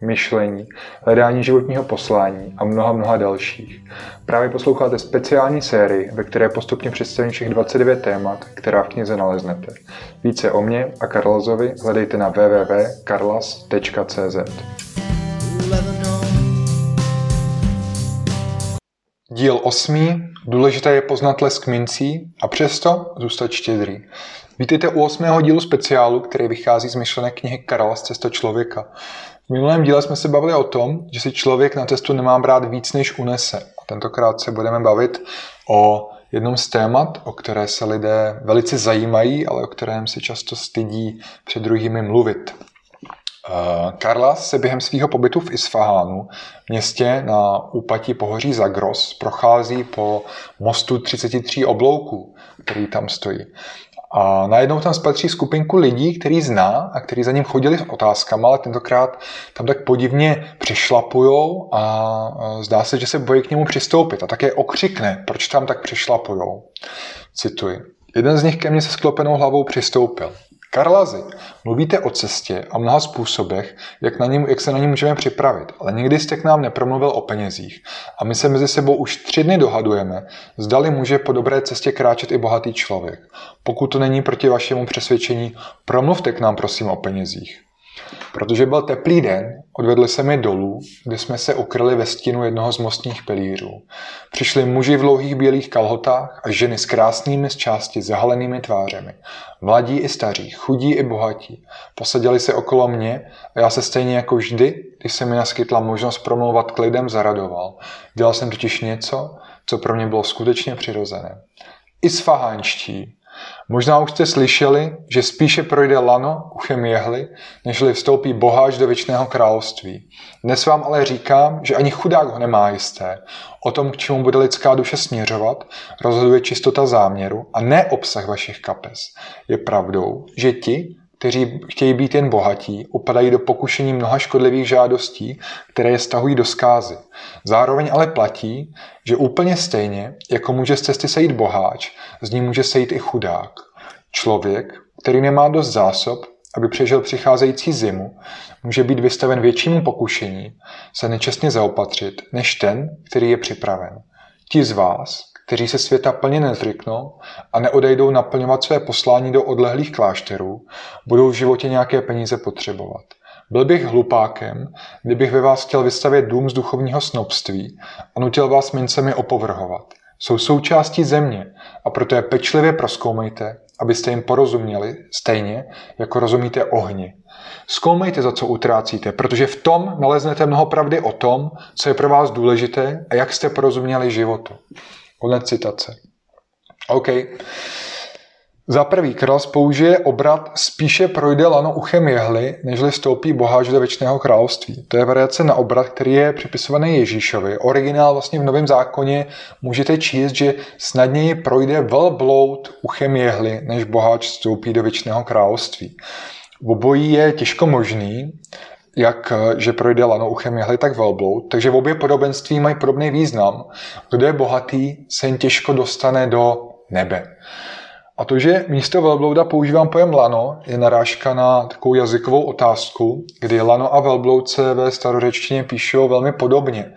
myšlení, hledání životního poslání a mnoha, mnoha dalších. Právě posloucháte speciální sérii, ve které postupně představím všech 29 témat, která v knize naleznete. Více o mě a Karlazovi hledejte na www.karlas.cz. Díl 8. Důležité je poznat lesk mincí a přesto zůstat štědrý. Vítejte u osmého dílu speciálu, který vychází z myšlenek knihy Karla z cesta člověka. V minulém díle jsme se bavili o tom, že si člověk na cestu nemá brát víc, než unese. A tentokrát se budeme bavit o jednom z témat, o které se lidé velice zajímají, ale o kterém se často stydí před druhými mluvit. Eh, Karla se během svého pobytu v Isfahánu, městě na úpatí pohoří Zagros, prochází po mostu 33 oblouků, který tam stojí. A najednou tam spatří skupinku lidí, který zná a který za ním chodili s otázkama, ale tentokrát tam tak podivně přišlapujou a zdá se, že se bojí k němu přistoupit. A také okřikne, proč tam tak přišlapujou. Cituji. Jeden z nich ke mně se sklopenou hlavou přistoupil. Karlazy, mluvíte o cestě a mnoha způsobech, jak, na ní, jak se na ní můžeme připravit, ale nikdy jste k nám nepromluvil o penězích. A my se mezi sebou už tři dny dohadujeme, zdali může po dobré cestě kráčet i bohatý člověk. Pokud to není proti vašemu přesvědčení, promluvte k nám prosím o penězích. Protože byl teplý den, odvedli se mi dolů, kde jsme se ukryli ve stínu jednoho z mostních pilířů. Přišli muži v dlouhých bílých kalhotách a ženy s krásnými z části zahalenými tvářemi. Mladí i staří, chudí i bohatí. Posadili se okolo mě a já se stejně jako vždy, když se mi naskytla možnost promlouvat k lidem, zaradoval. Dělal jsem totiž něco, co pro mě bylo skutečně přirozené. Isfahánští, Možná už jste slyšeli, že spíše projde lano uchem jehly, nežli vstoupí boháč do věčného království. Dnes vám ale říkám, že ani chudák ho nemá jisté. O tom, k čemu bude lidská duše směřovat, rozhoduje čistota záměru a ne obsah vašich kapes. Je pravdou, že ti, kteří chtějí být jen bohatí, upadají do pokušení mnoha škodlivých žádostí, které je stahují do zkázy. Zároveň ale platí, že úplně stejně, jako může z cesty sejít boháč, z ní může sejít i chudák. Člověk, který nemá dost zásob, aby přežil přicházející zimu, může být vystaven většímu pokušení se nečestně zaopatřit, než ten, který je připraven. Ti z vás, kteří se světa plně nezryknou a neodejdou naplňovat své poslání do odlehlých klášterů, budou v životě nějaké peníze potřebovat. Byl bych hlupákem, kdybych ve vás chtěl vystavět dům z duchovního snobství a nutil vás mincemi opovrhovat. Jsou součástí země a proto je pečlivě proskoumejte, abyste jim porozuměli stejně, jako rozumíte ohni. Zkoumejte, za co utrácíte, protože v tom naleznete mnoho pravdy o tom, co je pro vás důležité a jak jste porozuměli životu. Konec citace. OK. Za prvý, Kras použije obrat spíše projde lano uchem jehly, nežli stoupí boháč do věčného království. To je variace na obrat, který je připisovaný Ježíšovi. Originál vlastně v Novém zákoně můžete číst, že snadněji projde velbloud uchem jehly, než boháč stoupí do věčného království. Obojí je těžko možný, jak že projde lano uchem jehly, tak velbloud. Takže v obě podobenství mají podobný význam. Kdo je bohatý, se jen těžko dostane do nebe. A to, že místo velblouda používám pojem lano, je narážka na takovou jazykovou otázku, kdy lano a velbloud se ve starořečtině píšou velmi podobně.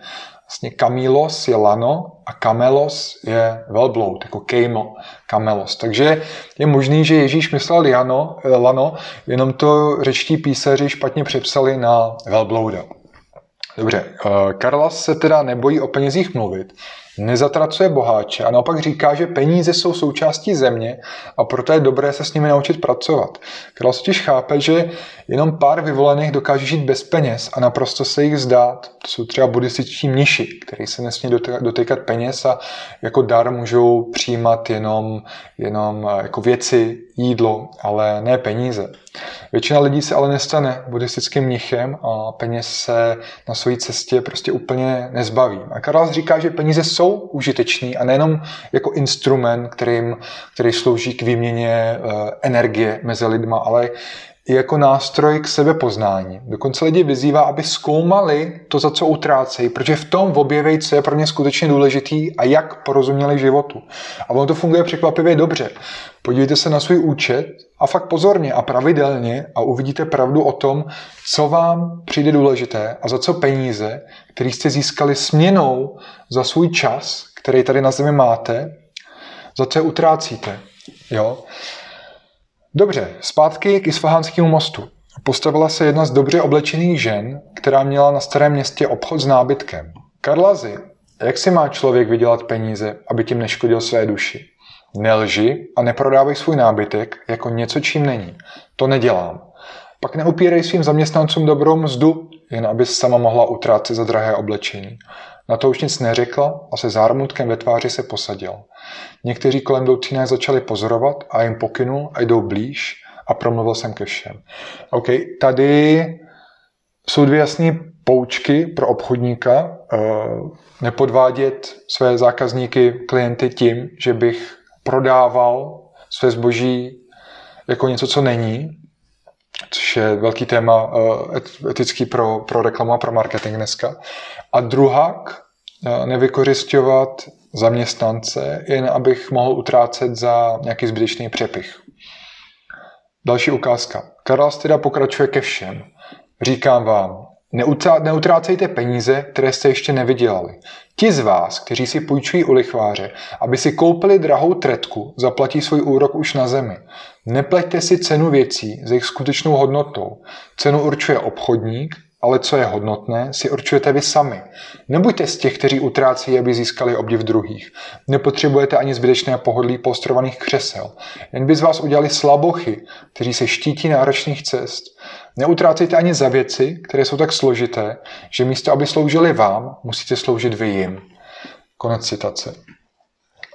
Vlastně kamilos je lano a kamelos je velbloud, jako kejmo, kamelos. Takže je možný, že Ježíš myslel jano, lano, jenom to řečtí písaři špatně přepsali na velblouda. Dobře, eh, Karlas se teda nebojí o penězích mluvit, nezatracuje boháče a naopak říká, že peníze jsou součástí země a proto je dobré se s nimi naučit pracovat. Karlas totiž chápe, že jenom pár vyvolených dokáže žít bez peněz a naprosto se jich zdát. To jsou třeba buddhističtí mniši, kteří se nesmí dotýkat peněz a jako dar můžou přijímat jenom, jenom eh, jako věci, jídlo, ale ne peníze. Většina lidí se ale nestane buddhistickým mnichem a peněz se na své cestě prostě úplně nezbaví. A Karlas říká, že peníze jsou užitečný a nejenom jako instrument, kterým, který slouží k výměně uh, energie mezi lidma, ale i jako nástroj k sebepoznání. Dokonce lidi vyzývá, aby zkoumali to, za co utrácejí, protože v tom objeví, co je pro ně skutečně důležitý a jak porozuměli životu. A ono to funguje překvapivě dobře. Podívejte se na svůj účet a fakt pozorně a pravidelně a uvidíte pravdu o tom, co vám přijde důležité a za co peníze, které jste získali směnou za svůj čas, který tady na zemi máte, za co je utrácíte. Jo? Dobře, zpátky k Isfahánskému mostu. Postavila se jedna z dobře oblečených žen, která měla na starém městě obchod s nábytkem. Karlazy, jak si má člověk vydělat peníze, aby tím neškodil své duši? Nelži a neprodávej svůj nábytek jako něco, čím není. To nedělám. Pak neupírej svým zaměstnancům dobrou mzdu, jen aby sama mohla utrácet za drahé oblečení. Na to už nic neřekla a se zármutkem ve tváři se posadil. Někteří kolem jdoucí začali pozorovat a jim pokynul a jdou blíž a promluvil jsem ke všem. OK, tady jsou dvě jasné poučky pro obchodníka. Eh, nepodvádět své zákazníky, klienty tím, že bych prodával své zboží jako něco, co není, což je velký téma eh, etický pro, pro reklamu a pro marketing dneska. A druhak, eh, nevykořišťovat zaměstnance, jen abych mohl utrácet za nějaký zbytečný přepich. Další ukázka. Karel teda pokračuje ke všem. Říkám vám, neutrácejte peníze, které jste ještě nevydělali. Ti z vás, kteří si půjčují u lichváře, aby si koupili drahou tretku, zaplatí svůj úrok už na zemi. Nepleťte si cenu věcí s jejich skutečnou hodnotou. Cenu určuje obchodník, ale co je hodnotné, si určujete vy sami. Nebuďte z těch, kteří utrácí, aby získali obdiv druhých. Nepotřebujete ani zbytečné pohodlí postrovaných křesel. Jen by z vás udělali slabochy, kteří se štítí náročných cest. Neutrácejte ani za věci, které jsou tak složité, že místo, aby sloužili vám, musíte sloužit vy jim. Konec citace.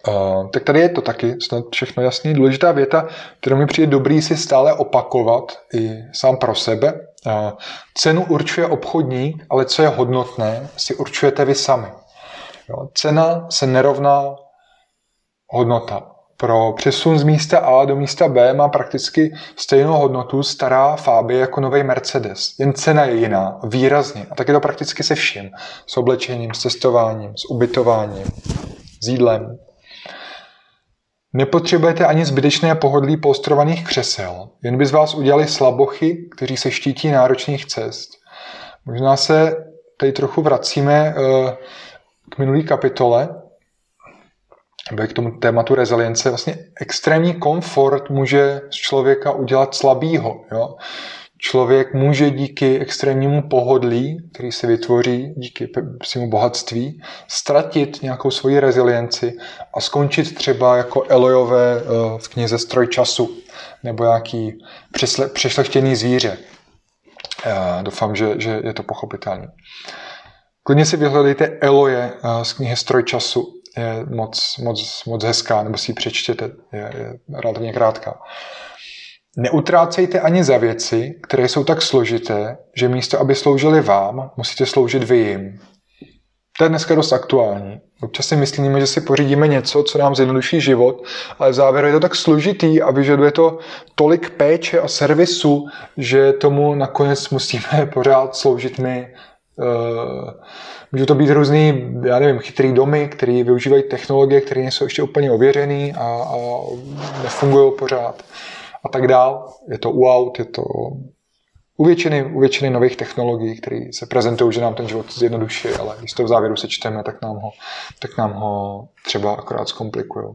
Uh, tak tady je to taky snad všechno jasný. Důležitá věta, kterou mi přijde dobrý si stále opakovat i sám pro sebe. Cenu určuje obchodník, ale co je hodnotné, si určujete vy sami. Jo, cena se nerovná hodnota. Pro přesun z místa A do místa B má prakticky stejnou hodnotu stará Fabie jako nový Mercedes. Jen cena je jiná, výrazně. A tak je to prakticky se vším. S oblečením, s cestováním, s ubytováním, s jídlem. Nepotřebujete ani zbytečné pohodlí polstrovaných křesel, jen by z vás udělali slabochy, kteří se štítí náročných cest. Možná se tady trochu vracíme eh, k minulý kapitole, k tomu tématu rezilience. Vlastně extrémní komfort může z člověka udělat slabýho. Jo? Člověk může díky extrémnímu pohodlí, který se vytvoří díky svému bohatství, ztratit nějakou svoji rezilienci a skončit třeba jako Elojové eh, v knize Stroj času nebo nějaký přešlechtěný zvíře. Já doufám, že, že je to pochopitelné. Klidně si vyhledejte Eloje eh, z knihy Stroj času. Je moc, moc, moc hezká, nebo si ji přečtěte, je, je relativně krátká. Uh, Neutrácejte ani za věci, které jsou tak složité, že místo, aby sloužily vám, musíte sloužit vy jim. To je dneska dost aktuální. Občas si myslíme, že si pořídíme něco, co nám zjednoduší život, ale v závěru je to tak složitý a vyžaduje to tolik péče a servisu, že tomu nakonec musíme pořád sloužit my. Uh, můžou to být různý, já nevím, chytrý domy, které využívají technologie, které nejsou ještě úplně ověřený a, a nefungují pořád a tak dál. Je to u aut, je to u většiny, u většiny nových technologií, které se prezentují, že nám ten život zjednoduší, ale když to v závěru sečteme, tak nám ho, tak nám ho třeba akorát zkomplikují.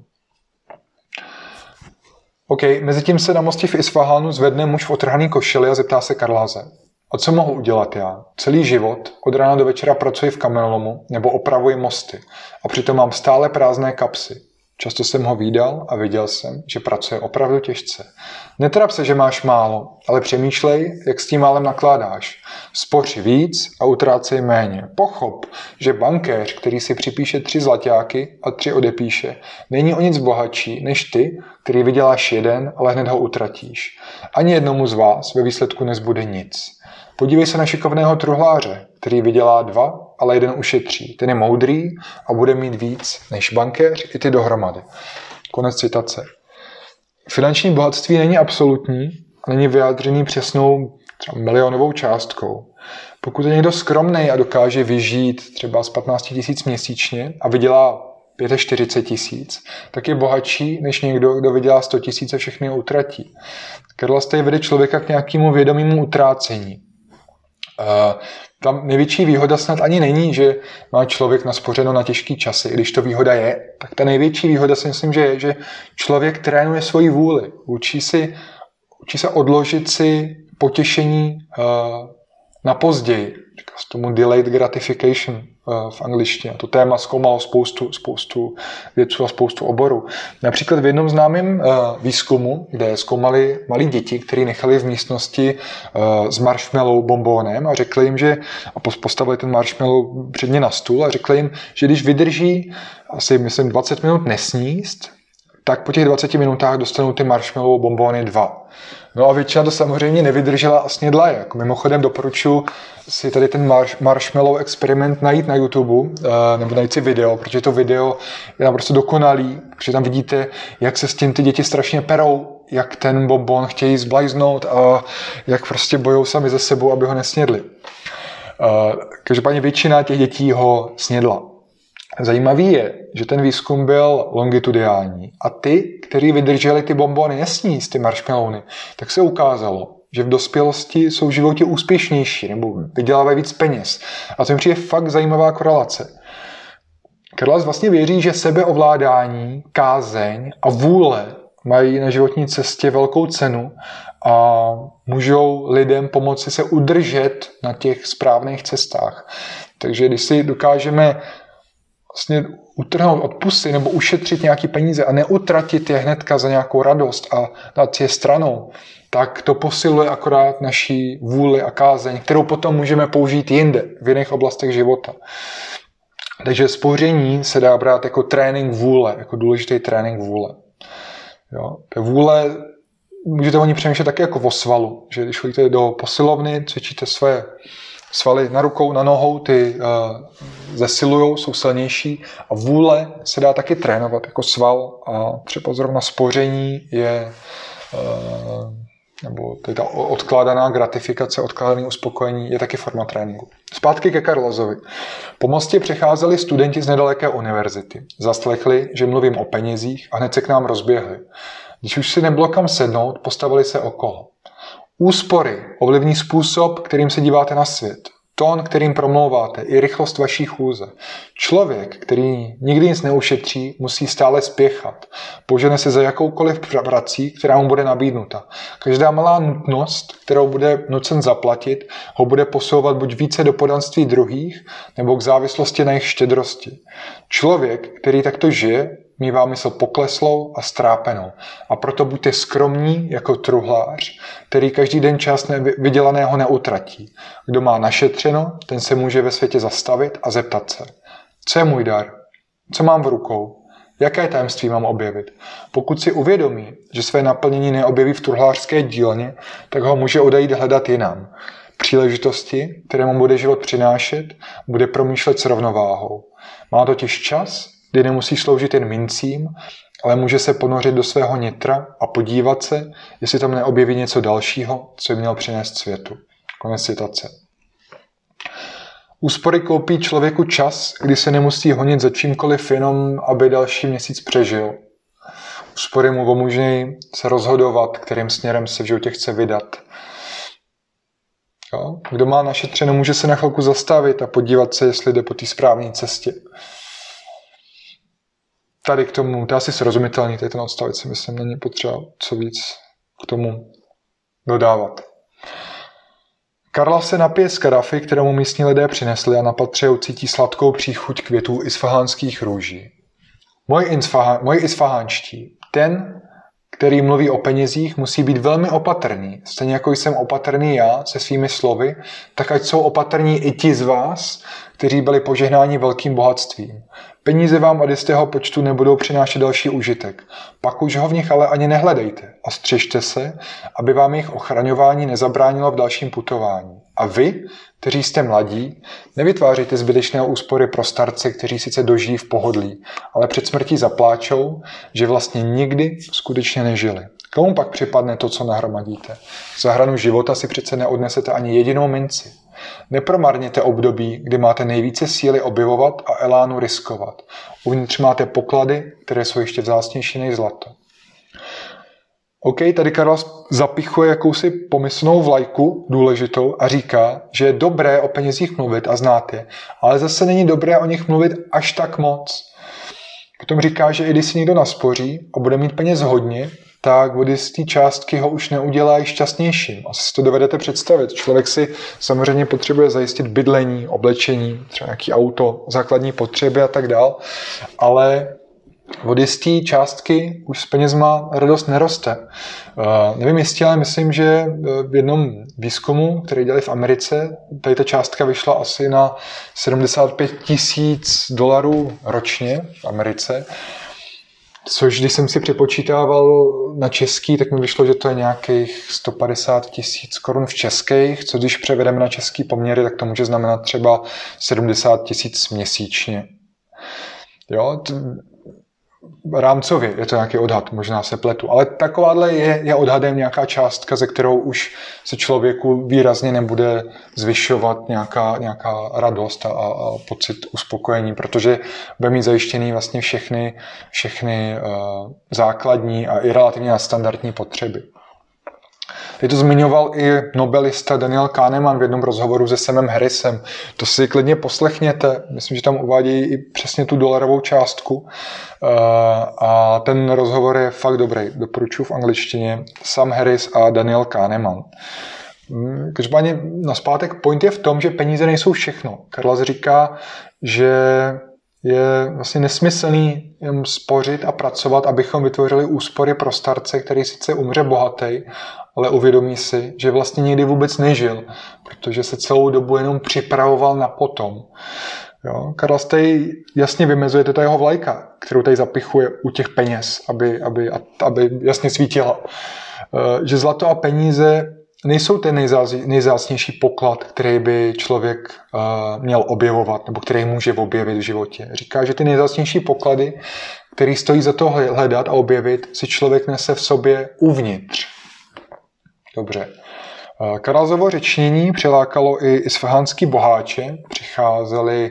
OK, mezi se na mostě v Isfahánu zvedne muž v otrhaný košili a zeptá se Karláze. A co mohu udělat já? Celý život, od rána do večera pracuji v kamenolomu nebo opravuji mosty a přitom mám stále prázdné kapsy. Často jsem ho výdal a viděl jsem, že pracuje opravdu těžce. Netrap se, že máš málo, ale přemýšlej, jak s tím málem nakládáš. Spoři víc a utrácej méně. Pochop, že bankéř, který si připíše tři zlatáky a tři odepíše, není o nic bohatší než ty, který vyděláš jeden, ale hned ho utratíš. Ani jednomu z vás ve výsledku nezbude nic. Podívej se na šikovného truhláře, který vydělá dva, ale jeden ušetří. Ten je moudrý a bude mít víc než bankéř i ty dohromady. Konec citace. Finanční bohatství není absolutní, není vyjádřený přesnou třeba milionovou částkou. Pokud je někdo skromný a dokáže vyžít třeba z 15 tisíc měsíčně a vydělá 45 tisíc, tak je bohatší než někdo, kdo vydělá 100 tisíc a všechny utratí. Karla Stej vede člověka k nějakému vědomému utrácení. Tam největší výhoda snad ani není, že má člověk naspořeno na těžký časy. Když to výhoda je, tak ta největší výhoda si myslím, že je, že člověk trénuje svoji vůli. Učí, si, učí se odložit si potěšení uh, na později. Říká tomu delayed gratification v angličtině. To téma zkoumalo spoustu, spoustu vědců a spoustu oborů. Například v jednom známém uh, výzkumu, kde zkoumali malí děti, kteří nechali v místnosti uh, s marshmallow bombónem a řekli jim, že a postavili ten marshmallow před ně na stůl a řekli jim, že když vydrží asi, myslím, 20 minut nesníst, tak po těch 20 minutách dostanou ty marshmallow bombóny dva. No a většina to samozřejmě nevydržela a snědla je. Mimochodem doporučuji si tady ten marsh, marshmallow experiment najít na YouTube, uh, nebo najít si video, protože to video je naprosto dokonalý, protože tam vidíte, jak se s tím ty děti strašně perou, jak ten bonbon chtějí zblajznout a jak prostě bojou sami ze sebou, aby ho nesnědli. Uh, každopádně většina těch dětí ho snědla. Zajímavý je, že ten výzkum byl longitudiální a ty, kteří vydrželi ty bombony nesníst, ty marshmallowny, tak se ukázalo, že v dospělosti jsou v životě úspěšnější nebo vydělávají víc peněz. A to mi přijde fakt zajímavá korelace. Karlas vlastně věří, že sebeovládání, kázeň a vůle mají na životní cestě velkou cenu a můžou lidem pomoci se udržet na těch správných cestách. Takže když si dokážeme vlastně utrhnout od pusy nebo ušetřit nějaký peníze a neutratit je hnedka za nějakou radost a dát je stranou, tak to posiluje akorát naší vůli a kázeň, kterou potom můžeme použít jinde, v jiných oblastech života. Takže spoření se dá brát jako trénink vůle, jako důležitý trénink vůle. Jo. Vůle můžete o ní přemýšlet také jako o svalu, že když chodíte do posilovny, cvičíte svoje svaly na rukou, na nohou, ty uh, zesilujou, jsou silnější a vůle se dá taky trénovat jako sval a třeba zrovna spoření je uh, nebo ta odkládaná gratifikace, odkládané uspokojení je taky forma tréninku. Zpátky ke Karlozovi. Po mostě přecházeli studenti z nedaleké univerzity. Zaslechli, že mluvím o penězích a hned se k nám rozběhli. Když už si nebylo kam sednout, postavili se okolo. Úspory ovlivní způsob, kterým se díváte na svět, tón, kterým promlouváte, i rychlost vaší chůze. Člověk, který nikdy nic neušetří, musí stále spěchat. Požene se za jakoukoliv prací, která mu bude nabídnuta. Každá malá nutnost, kterou bude nucen zaplatit, ho bude posouvat buď více do podanství druhých, nebo k závislosti na jejich štědrosti. Člověk, který takto žije, mývá mysl pokleslou a strápenou. A proto buďte skromní jako truhlář, který každý den čas vydělaného neutratí. Kdo má našetřeno, ten se může ve světě zastavit a zeptat se. Co je můj dar? Co mám v rukou? Jaké tajemství mám objevit? Pokud si uvědomí, že své naplnění neobjeví v truhlářské dílně, tak ho může odejít hledat jinam. Příležitosti, které mu bude život přinášet, bude promýšlet s rovnováhou. Má totiž čas, kdy nemusí sloužit jen mincím, ale může se ponořit do svého nitra a podívat se, jestli tam neobjeví něco dalšího, co by měl přinést světu. Konec citace. Úspory koupí člověku čas, kdy se nemusí honit za čímkoliv jenom, aby další měsíc přežil. Úspory mu umožňují se rozhodovat, kterým směrem se v životě chce vydat. Jo? Kdo má našetřeno, může se na chvilku zastavit a podívat se, jestli jde po té správné cestě tady k tomu, to je asi srozumitelný, tady ten odstavec myslím, není potřeba co víc k tomu dodávat. Karla se napije z karafy, kterou místní lidé přinesli a na patře ucítí sladkou příchuť květů isfahánských růží. Isfaha, můj isfahánští, ten, který mluví o penězích, musí být velmi opatrný. Stejně jako jsem opatrný já se svými slovy, tak ať jsou opatrní i ti z vás, kteří byli požehnáni velkým bohatstvím. Peníze vám od jistého počtu nebudou přinášet další užitek. Pak už ho v nich ale ani nehledejte a střežte se, aby vám jejich ochraňování nezabránilo v dalším putování. A vy, kteří jste mladí, nevytvářejte zbytečné úspory pro starce, kteří sice dožijí v pohodlí, ale před smrtí zapláčou, že vlastně nikdy skutečně nežili. Komu pak připadne to, co nahromadíte? Za hranu života si přece neodnesete ani jedinou minci. Nepromarněte období, kdy máte nejvíce síly objevovat a elánu riskovat. Uvnitř máte poklady, které jsou ještě vzácnější než zlato. OK, tady Karla zapichuje jakousi pomyslnou vlajku důležitou a říká, že je dobré o penězích mluvit a znát je, ale zase není dobré o nich mluvit až tak moc. Potom říká, že i když si někdo naspoří a bude mít peněz hodně, tak vody z té částky ho už neudělají šťastnějším. Asi si to dovedete představit. Člověk si samozřejmě potřebuje zajistit bydlení, oblečení, třeba nějaký auto, základní potřeby a tak dál, ale vody z té částky už s penězma radost neroste. Uh, nevím jistě, ale myslím, že eh, v jednom výzkumu, který dělali v Americe, tady ta částka vyšla asi na 75 tisíc dolarů ročně v Americe. Což když jsem si přepočítával na český, tak mi vyšlo, že to je nějakých 150 tisíc korun v českých, co když převedeme na český poměry, tak to může znamenat třeba 70 tisíc měsíčně. Jo, rámcově je to nějaký odhad, možná se pletu, ale takováhle je, je odhadem nějaká částka, ze kterou už se člověku výrazně nebude zvyšovat nějaká, nějaká radost a, a pocit uspokojení, protože bude mít zajištěný vlastně všechny, všechny uh, základní a i relativně standardní potřeby. Teď to zmiňoval i nobelista Daniel Kahneman v jednom rozhovoru se Semem Harrisem. To si klidně poslechněte. Myslím, že tam uvádějí i přesně tu dolarovou částku. Eh, a ten rozhovor je fakt dobrý. Doporučuji v angličtině. Sam Harris a Daniel Kahneman. Hmm, každopádně na zpátek point je v tom, že peníze nejsou všechno. Karlas říká, že je vlastně nesmyslný spořit a pracovat, abychom vytvořili úspory pro starce, který sice umře bohatý, ale uvědomí si, že vlastně nikdy vůbec nežil, protože se celou dobu jenom připravoval na potom. Jo? Karla tady jasně vymezuje, to je jeho vlajka, kterou tady zapichuje u těch peněz, aby, aby, aby jasně svítila. Eh, že zlato a peníze nejsou ten nejzácnější poklad, který by člověk uh, měl objevovat, nebo který může objevit v životě. Říká, že ty nejzácnější poklady, který stojí za to hledat a objevit, si člověk nese v sobě uvnitř. Dobře. Uh, Karalzovo řečnění přilákalo i isfahánský boháče. Přicházeli,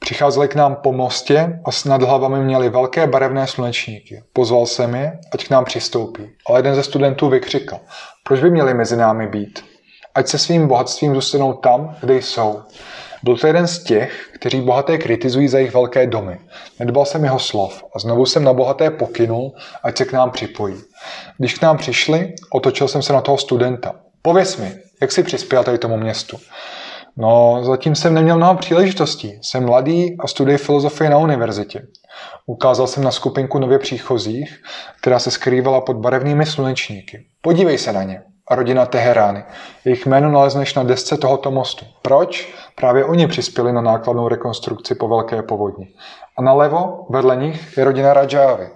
přicházeli k nám po mostě a nad hlavami měli velké barevné slunečníky. Pozval jsem je, ať k nám přistoupí. Ale jeden ze studentů vykřikl, proč by měli mezi námi být? Ať se svým bohatstvím zůstanou tam, kde jsou. Byl to jeden z těch, kteří bohaté kritizují za jejich velké domy. Nedbal jsem jeho slov a znovu jsem na bohaté pokynul, ať se k nám připojí. Když k nám přišli, otočil jsem se na toho studenta. Pověz mi, jak jsi přispěl tady tomu městu? No, zatím jsem neměl mnoho příležitostí. Jsem mladý a studuji filozofii na univerzitě. Ukázal jsem na skupinku nově příchozích, která se skrývala pod barevnými slunečníky. Podívej se na ně. Rodina Teherány. Jejich jméno nalezneš na desce tohoto mostu. Proč? Právě oni přispěli na nákladnou rekonstrukci po velké povodni. A nalevo, vedle nich, je rodina Rajávy.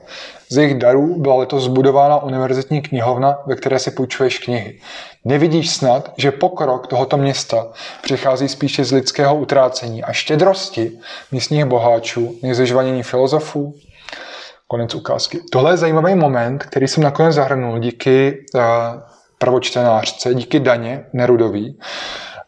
Z jejich darů byla letos zbudována univerzitní knihovna, ve které si půjčuješ knihy. Nevidíš snad, že pokrok tohoto města přichází spíše z lidského utrácení a štědrosti místních boháčů, než filozofů? Konec ukázky. Tohle je zajímavý moment, který jsem nakonec zahrnul díky uh, prvočtenářce, díky Daně Nerudový.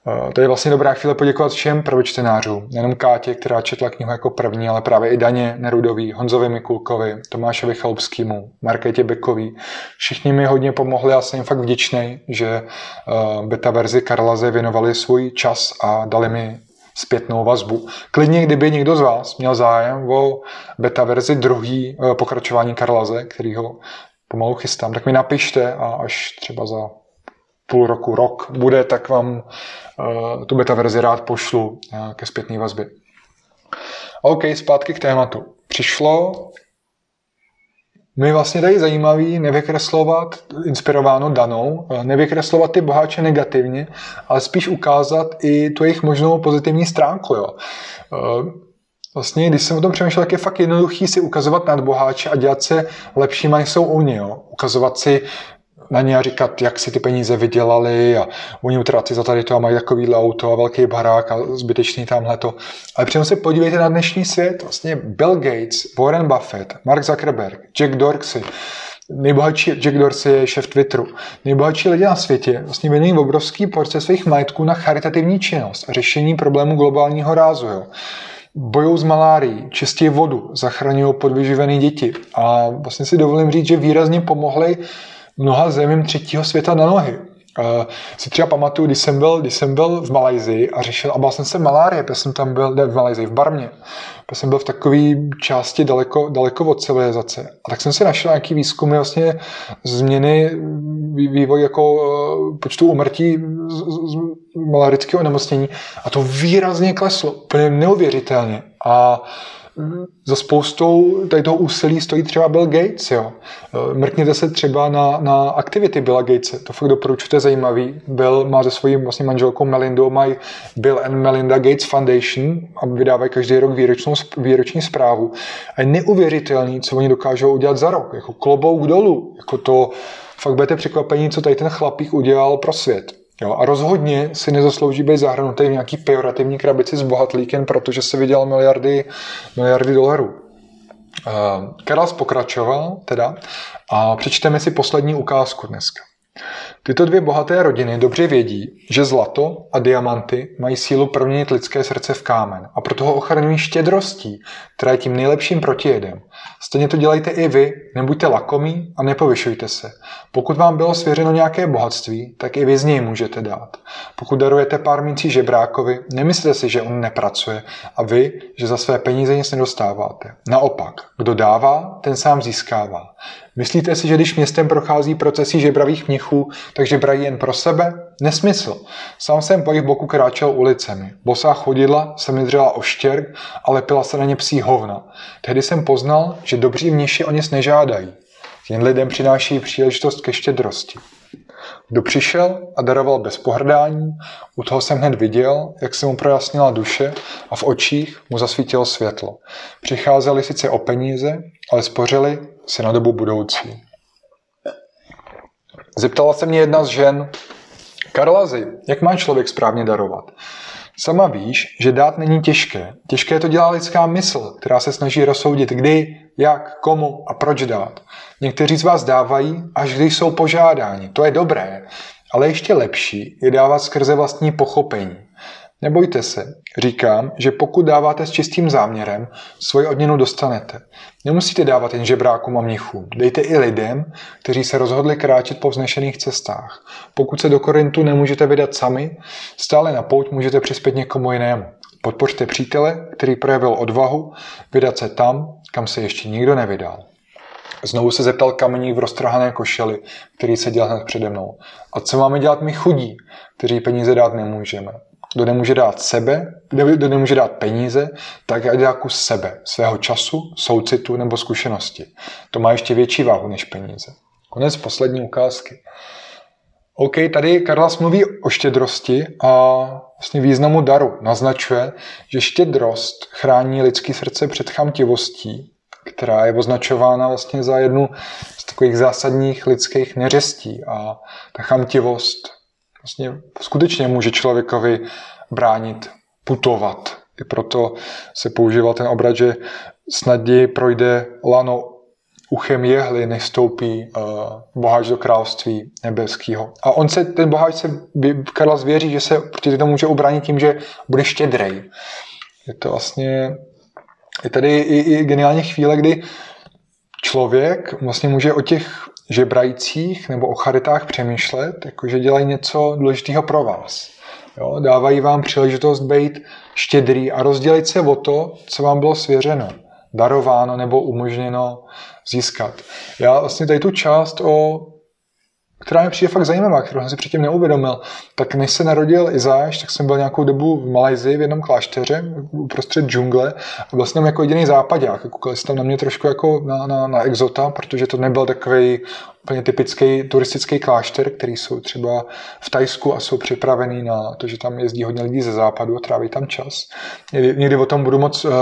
Eh, to je vlastně dobrá chvíle poděkovat všem prvočtenářům. Nejenom Kátě, která četla knihu jako první, ale právě i Daně Nerudový, Honzovi Mikulkovi, Tomášovi Chalupskému, Markétě Bekový. Všichni mi hodně pomohli a jsem jim fakt vděčný, že eh, beta verzi Karlaze věnovali svůj čas a dali mi zpětnou vazbu. Klidně, kdyby někdo z vás měl zájem o beta verzi druhý eh, pokračování Karlaze, který ho pomalu chystám, tak mi napište a až třeba za půl roku, rok bude, tak vám uh, tu beta verzi rád pošlu uh, ke zpětné vazbě. OK, zpátky k tématu. Přišlo mi vlastně tady zajímavý nevykreslovat, inspirováno danou, eh, nevykreslovat ty boháče negativně, ale spíš ukázat i tu jejich možnou pozitivní stránku. Jo. Vlastně, když jsem o tom přemýšlel, tak je fakt jednoduchý si ukazovat nad boháče a dělat se lepšíma, než jsou oni. Jo. Ukazovat si na ně a říkat, jak si ty peníze vydělali a oni utrací za tady to a mají takovýhle auto a velký barák a zbytečný tamhle to. Ale přitom se podívejte na dnešní svět. Vlastně Bill Gates, Warren Buffett, Mark Zuckerberg, Jack Dorsey, nejbohatší Jack Dorsey je šéf Twitteru. Nejbohatší lidé na světě vlastně věnují obrovský porce svých majetků na charitativní činnost a řešení problému globálního rázu. Jo. Bojují s malárií, čistí vodu, zachraňují podvyživené děti a vlastně si dovolím říct, že výrazně pomohli mnoha zemím třetího světa na nohy. Uh, si třeba pamatuju, když jsem byl, když jsem byl v Malajzii a řešil, a byl jsem se malárie, protože jsem tam byl, ne, v Malajzii, v Barmě, protože jsem byl v takové části daleko, daleko od civilizace. A tak jsem si našel nějaký výzkumy vlastně změny vývoj jako uh, počtu umrtí z, z, z malarického onemocnění a to výrazně kleslo, úplně neuvěřitelně. A za spoustou tady toho úsilí stojí třeba Bill Gates. Jo. Mrkněte se třeba na, na aktivity Billa Gatese, to fakt doporučuji, to je zajímavý. Bill má se svojí vlastně manželkou Melindou, mají Bill and Melinda Gates Foundation a vydávají každý rok výročnou, výroční zprávu. A je neuvěřitelný, co oni dokážou udělat za rok. Jako klobouk dolů. Jako to, fakt budete překvapení, co tady ten chlapík udělal pro svět. Jo, a rozhodně si nezaslouží být zahrnutý v nějaký pejorativní krabici s bohatlíkem, protože se vydělal miliardy, miliardy dolarů. Uh, Karls pokračoval teda a přečteme si poslední ukázku dneska. Tyto dvě bohaté rodiny dobře vědí, že zlato a diamanty mají sílu proměnit lidské srdce v kámen a proto ho ochraňují štědrostí, která je tím nejlepším protijedem. Stejně to dělejte i vy, nebuďte lakomí a nepovyšujte se. Pokud vám bylo svěřeno nějaké bohatství, tak i vy z něj můžete dát. Pokud darujete pár mincí žebrákovi, nemyslete si, že on nepracuje a vy, že za své peníze nic nedostáváte. Naopak, kdo dává, ten sám získává. Myslíte si, že když městem prochází procesí žebravých mnichů, takže brají jen pro sebe? Nesmysl. Sám jsem po jejich boku kráčel ulicemi. Bosá chodidla se mi dřela o štěrk a lepila se na ně psí hovna. Tehdy jsem poznal, že dobří mniši o nic nežádají. Jen lidem přináší příležitost ke štědrosti. Kdo přišel a daroval bez pohrdání, u toho jsem hned viděl, jak se mu projasnila duše a v očích mu zasvítilo světlo. Přicházeli sice o peníze, ale spořili si na dobu budoucí. Zeptala se mě jedna z žen, Karlazy, jak má člověk správně darovat? Sama víš, že dát není těžké. Těžké to dělá lidská mysl, která se snaží rozsoudit kdy, jak, komu a proč dát. Někteří z vás dávají, až když jsou požádáni. To je dobré, ale ještě lepší je dávat skrze vlastní pochopení. Nebojte se, říkám, že pokud dáváte s čistým záměrem, svoji odměnu dostanete. Nemusíte dávat jen žebrákům a mnichům, dejte i lidem, kteří se rozhodli kráčet po vznešených cestách. Pokud se do Korintu nemůžete vydat sami, stále na pouť můžete přispět někomu jinému. Podpořte přítele, který projevil odvahu vydat se tam, kam se ještě nikdo nevydal. Znovu se zeptal kameník v roztrhané košeli, který seděl hned přede mnou. A co máme dělat my chudí, kteří peníze dát nemůžeme? Kdo nemůže kdo sebe, kdo nemůže dát peníze, tak ať dá kus sebe, svého času, soucitu nebo zkušenosti. To má ještě větší váhu než peníze. Konec poslední ukázky. OK, tady Karlas mluví o štědrosti a vlastně významu daru. Naznačuje, že štědrost chrání lidský srdce před chamtivostí, která je označována vlastně za jednu z takových zásadních lidských neřestí. A ta chamtivost vlastně skutečně může člověkovi bránit putovat. I proto se používá ten obrat, že snadněji projde lano uchem jehly, než stoupí uh, boháč do království nebeského. A on se, ten boháč se, Karla zvěří, že se proti tomu může ubránit tím, že bude štědrej. Je to vlastně, je tady i, i geniální chvíle, kdy člověk vlastně může o těch žebrajících nebo o charitách přemýšlet, jakože dělají něco důležitého pro vás. Jo? Dávají vám příležitost být štědrý a rozdělit se o to, co vám bylo svěřeno, darováno nebo umožněno získat. Já vlastně tady tu část o která mi přijde fakt zajímavá, kterou jsem si předtím neuvědomil. Tak než se narodil Izáš, tak jsem byl nějakou dobu v Malajzii v jednom klášteře uprostřed džungle a byl jsem jako jediný západák. Koukali se tam na mě trošku jako na, na, na exota, protože to nebyl takový úplně typický turistický klášter, který jsou třeba v Tajsku a jsou připravený na to, že tam jezdí hodně lidí ze západu a tráví tam čas. Někdy, o tom budu moc uh,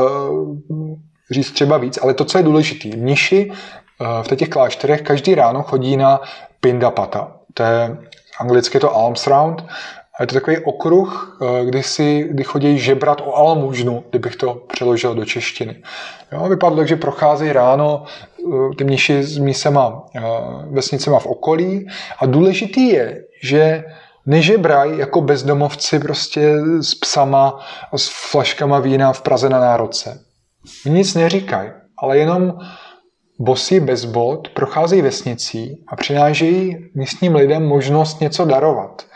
říct třeba víc, ale to, co je důležité, mniši uh, v těch klášterech každý ráno chodí na Pindapata. To je anglicky to alms round A je to takový okruh, eh, kdy, si, kdy chodí žebrat o almužnu, kdybych to přeložil do češtiny. Jo, vypadlo tak, že procházejí ráno eh, ty mniši s mísema eh, vesnicema v okolí a důležitý je, že nežebrají jako bezdomovci prostě s psama a s flaškama vína v Praze na národce. Nic neříkají, ale jenom bosy bez bod procházejí vesnicí a přinášejí místním lidem možnost něco darovat.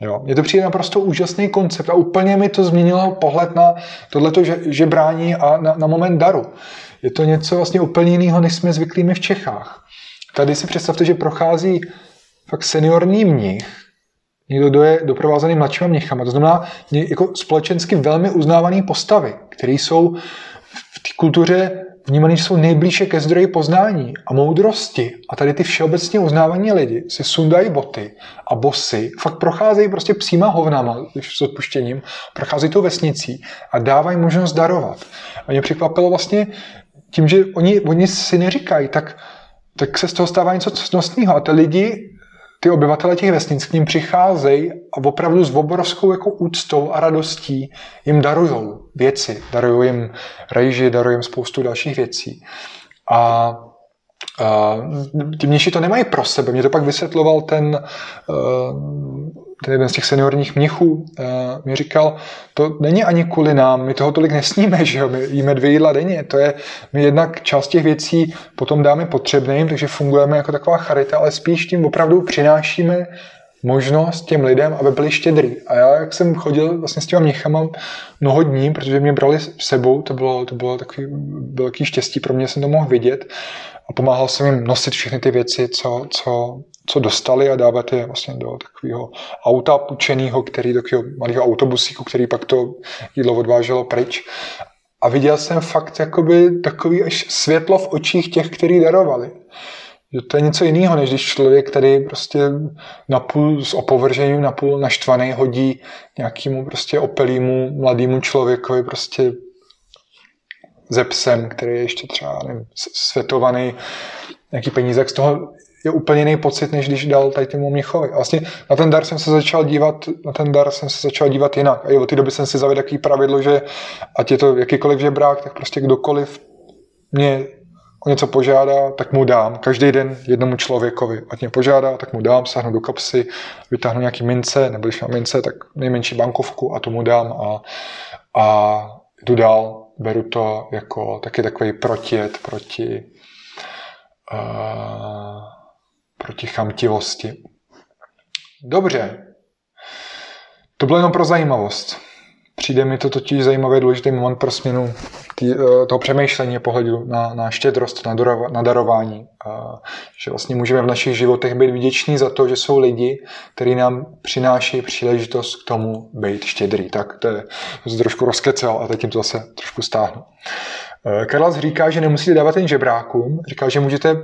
Jo. Mně to přijde naprosto úžasný koncept a úplně mi to změnilo pohled na tohleto žebrání a na, na moment daru. Je to něco vlastně úplně jiného, než jsme zvyklými v Čechách. Tady si představte, že prochází fakt seniorní mnich, někdo, kdo je doprovázený mladšíma mnichama. To znamená jako společensky velmi uznávané postavy, které jsou v té kultuře vnímaný jsou nejblíže ke zdroji poznání a moudrosti. A tady ty všeobecně uznávaní lidi si sundají boty a bosy, fakt procházejí prostě psíma hovnama, s odpuštěním, procházejí tou vesnicí a dávají možnost darovat. A mě překvapilo vlastně tím, že oni, oni si neříkají, tak, tak se z toho stává něco cnostného. A ty lidi ty obyvatele těch vesnic k ním přicházejí a opravdu s obrovskou jako úctou a radostí jim darují věci, darují jim rejži, darují jim spoustu dalších věcí. A ti mniši to nemají pro sebe. Mě to pak vysvětloval ten, ten jeden z těch seniorních mnichů. Mi říkal, to není ani kvůli nám, my toho tolik nesníme, že jo? my jíme dvě jídla denně. To je, my jednak část těch věcí potom dáme potřebným, takže fungujeme jako taková charita, ale spíš tím opravdu přinášíme možnost těm lidem, aby byli štědrý. A já, jak jsem chodil vlastně s těma mnichama mnoho dní, protože mě brali s sebou, to bylo, to bylo takový velký štěstí pro mě, jsem to mohl vidět a pomáhal jsem jim nosit všechny ty věci, co, co, co dostali a dávat je vlastně do takového auta půjčeného, který do takového malého autobusíku, který pak to jídlo odváželo pryč. A viděl jsem fakt jakoby takový až světlo v očích těch, kteří darovali. Že to je něco jiného, než když člověk tady prostě napůl s opovržením, napůl naštvaný hodí nějakému prostě opelýmu mladému člověkovi prostě ze psem, který je ještě třeba nevím, světovaný, nějaký peníze, z toho je úplně jiný pocit, než když dal tady tomu Měchovi. A vlastně na ten dar jsem se začal dívat, na ten dar jsem se začal dívat jinak. A i od té doby jsem si zavedl takový pravidlo, že ať je to jakýkoliv žebrák, tak prostě kdokoliv mě o něco požádá, tak mu dám. Každý den jednomu člověkovi. Ať mě požádá, tak mu dám, sáhnu do kapsy, vytáhnu nějaký mince, nebo když mám mince, tak nejmenší bankovku a tomu dám a, a jdu dál beru to jako taky takový protijet proti, uh, proti chamtivosti. Dobře. To bylo jenom pro zajímavost. Přijde mi to totiž zajímavý důležitý moment pro směnu tý, eh, toho přemýšlení pohledu na, na štědrost, na, darova, na darování. A, že vlastně můžeme v našich životech být vděční za to, že jsou lidi, kteří nám přináší příležitost k tomu být štědrý. Tak to je, to trošku rozkecel a teď tím to zase trošku stáhnu. Eh, Karlas říká, že nemusíte dávat jen žebrákům, říká, že můžete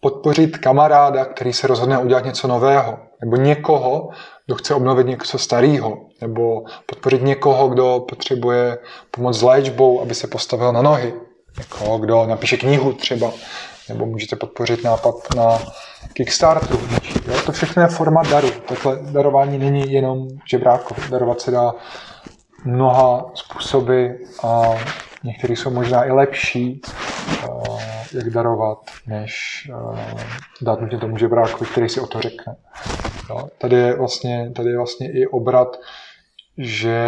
podpořit kamaráda, který se rozhodne udělat něco nového, nebo někoho, kdo chce obnovit něco starého, nebo podpořit někoho, kdo potřebuje pomoc s léčbou, aby se postavil na nohy, někoho, kdo napíše knihu třeba, nebo můžete podpořit nápad na Kickstarteru. Jo, to všechno je forma daru. Takhle darování není jenom žebráko. Darovat se dá mnoha způsoby a některý jsou možná i lepší, jak darovat, než dát nutně tomu žebrákovi, který si o to řekne. Jo? Tady, je vlastně, tady je vlastně i obrat, že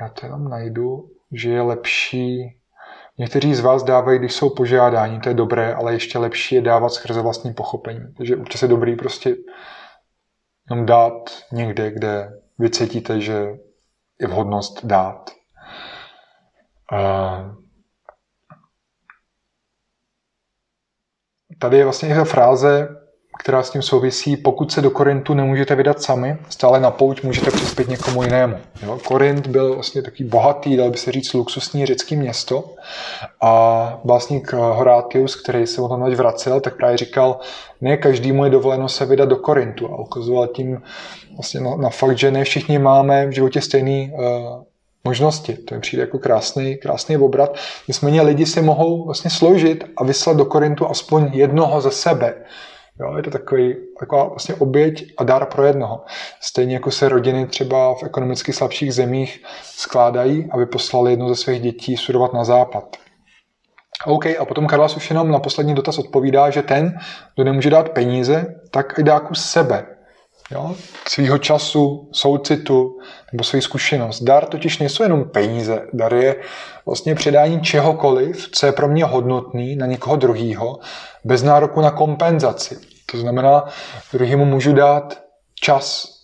já to jenom najdu, že je lepší Někteří z vás dávají, když jsou požádáni, to je dobré, ale ještě lepší je dávat skrze vlastní pochopení. Takže určitě je dobrý prostě jenom dát někde, kde vy cítíte, že je vhodnost dát. Tady je vlastně ta fráze, která s tím souvisí. Pokud se do Korintu nemůžete vydat sami, stále na pouť můžete přispět někomu jinému. Jo? Korint byl vlastně takový bohatý, dal by se říct, luxusní řecký město a básník Horátius, který se o tom vracel, tak právě říkal, ne každému je dovoleno se vydat do Korintu a ukazoval tím vlastně na, na fakt, že ne všichni máme v životě stejný uh, možnosti. To mi přijde jako krásný, krásný obrat. Nicméně lidi si mohou vlastně složit a vyslat do Korintu aspoň jednoho ze sebe, Jo, je to takový, taková vlastně oběť a dar pro jednoho. Stejně jako se rodiny třeba v ekonomicky slabších zemích skládají, aby poslali jednu ze svých dětí studovat na západ. OK, a potom Karlas už jenom na poslední dotaz odpovídá, že ten, kdo nemůže dát peníze, tak i dá kus sebe. Jo? Svýho času, soucitu nebo svoji zkušenost. Dar totiž nejsou jenom peníze. Dar je vlastně předání čehokoliv, co je pro mě hodnotný na někoho druhýho, bez nároku na kompenzaci. To znamená, druhýmu můžu dát čas,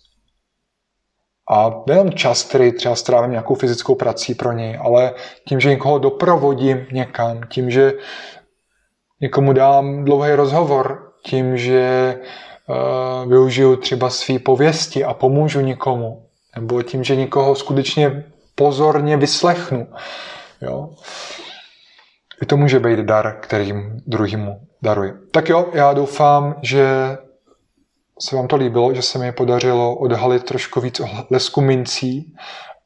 a nejen čas, který třeba strávím nějakou fyzickou prací pro něj, ale tím, že někoho doprovodím někam, tím, že někomu dám dlouhý rozhovor, tím, že uh, využiju třeba své pověsti a pomůžu nikomu, nebo tím, že někoho skutečně pozorně vyslechnu. Jo? I to může být dar, kterým druhýmu daruji. Tak jo, já doufám, že se vám to líbilo, že se mi podařilo odhalit trošku víc o lesku mincí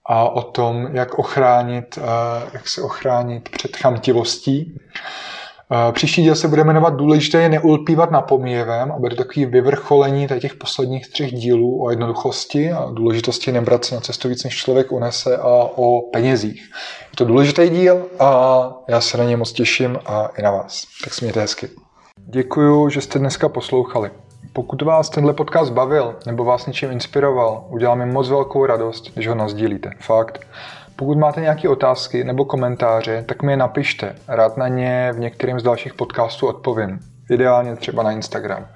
a o tom, jak ochránit, eh, jak se ochránit před chamtivostí. Eh, příští díl se bude jmenovat Důležité je neulpívat na pomíjevém a bude takový vyvrcholení těch posledních třech dílů o jednoduchosti a důležitosti nebrat se na cestu víc, než člověk unese a o penězích. Je to důležitý díl a já se na něj moc těším a i na vás. Tak se mějte hezky. Děkuju, že jste dneska poslouchali. Pokud vás tenhle podcast bavil nebo vás něčím inspiroval, udělá mi moc velkou radost, když ho nazdílíte. Fakt. Pokud máte nějaké otázky nebo komentáře, tak mi je napište. Rád na ně v některém z dalších podcastů odpovím. Ideálně třeba na Instagram.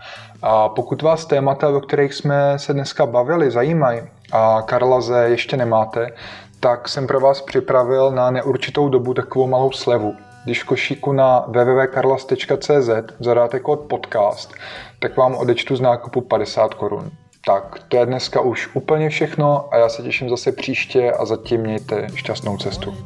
A pokud vás témata, o kterých jsme se dneska bavili, zajímají a Karlaze ještě nemáte, tak jsem pro vás připravil na neurčitou dobu takovou malou slevu. Když v košíku na www.karlas.cz zadáte kód podcast, tak vám odečtu z nákupu 50 korun. Tak, to je dneska už úplně všechno a já se těším zase příště a zatím mějte šťastnou cestu.